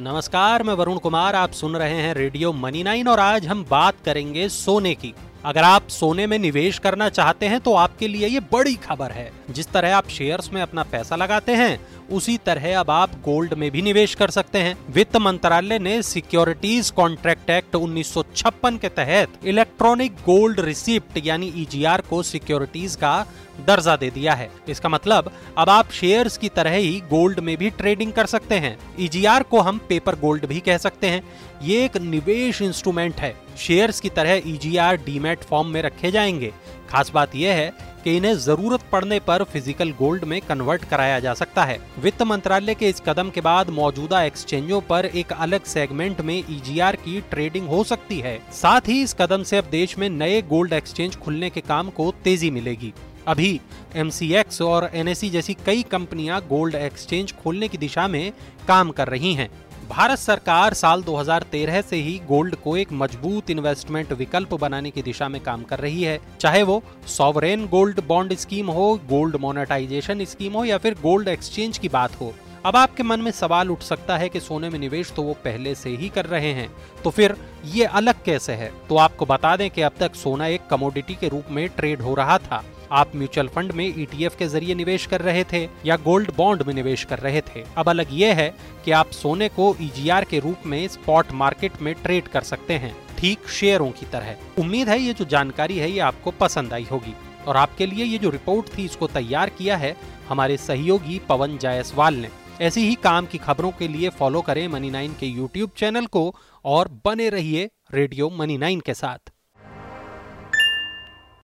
नमस्कार, मैं वरुण कुमार, आप सुन रहे हैं रेडियो मनी नाइन और आज हम बात करेंगे सोने की। अगर आप सोने में निवेश करना चाहते हैं तो आपके लिए ये बड़ी खबर है। जिस तरह आप शेयर्स में अपना पैसा लगाते हैं उसी तरह अब आप गोल्ड में भी निवेश कर सकते हैं। वित्त मंत्रालय ने सिक्योरिटीज कॉन्ट्रैक्ट एक्ट 1956 के तहत इलेक्ट्रॉनिक गोल्ड रिसिप्ट यानी ईजीआर को सिक्योरिटीज का दर्जा दे दिया है। इसका मतलब अब आप शेयर्स की तरह ही गोल्ड में भी ट्रेडिंग कर सकते हैं। ईजीआर को हम पेपर गोल्ड भी कह सकते हैं। ये एक निवेश इंस्ट्रूमेंट है। शेयर्स की तरह ईजीआर डीमेट फॉर्म में रखे जाएँगे। खास बात यह है कि इन्हें ज़रूरत पड़ने पर फ़िज़िकल गोल्ड में कन्वर्ट कराया जा सकता है। वित्त मंत्रालय के इस कदम के बाद मौजूदा एक्सचेंजों पर एक अलग सेगमेंट में ईजीआर की ट्रेडिंग हो सकती है। साथ ही इस कदम से अब देश में नए गोल्ड एक्सचेंज खुलने के काम को तेज़ी मिलेगी। अभी एमसीएक्स और एन जैसी कई कंपनियाँ गोल्ड एक्सचेंज खोलने की दिशा में काम कर रही हैं। भारत सरकार साल 2013 से ही गोल्ड को एक मज़बूत इन्वेस्टमेंट विकल्प बनाने की दिशा में काम कर रही है। चाहे वो सॉवरेन गोल्ड बॉन्ड स्कीम हो गोल्ड मोनेटाइजेशन स्कीम हो या फिर गोल्ड एक्सचेंज की बात हो। अब आपके मन में सवाल उठ सकता है कि सोने में निवेश तो वो पहले से ही कर रहे हैं। तो फिर ये अलग कैसे है? तो आपको बता दें कि अब तक सोना एक कमोडिटी के रूप में ट्रेड हो रहा था। आप म्यूचुअल फंड में ईटीएफ e के ज़रिए निवेश कर रहे थे या गोल्ड बॉन्ड में निवेश कर रहे थे? अब अलग ये है कि आप सोने को ईजीआर के रूप में स्पॉट मार्केट में ट्रेड कर सकते हैं, ठीक शेयरों की तरह। उम्मीद है ये जो जानकारी है ये आपको पसंद आई होगी। और आपके लिए ये जो रिपोर्ट थी इसको तैयार किया है हमारे सहयोगी पवन जायसवाल ने। ऐसी ही काम की खबरों के लिए फॉलो करें मनी नाइन के यूट्यूब चैनल को और बने रहिए रेडियो मनी नाइन के साथ।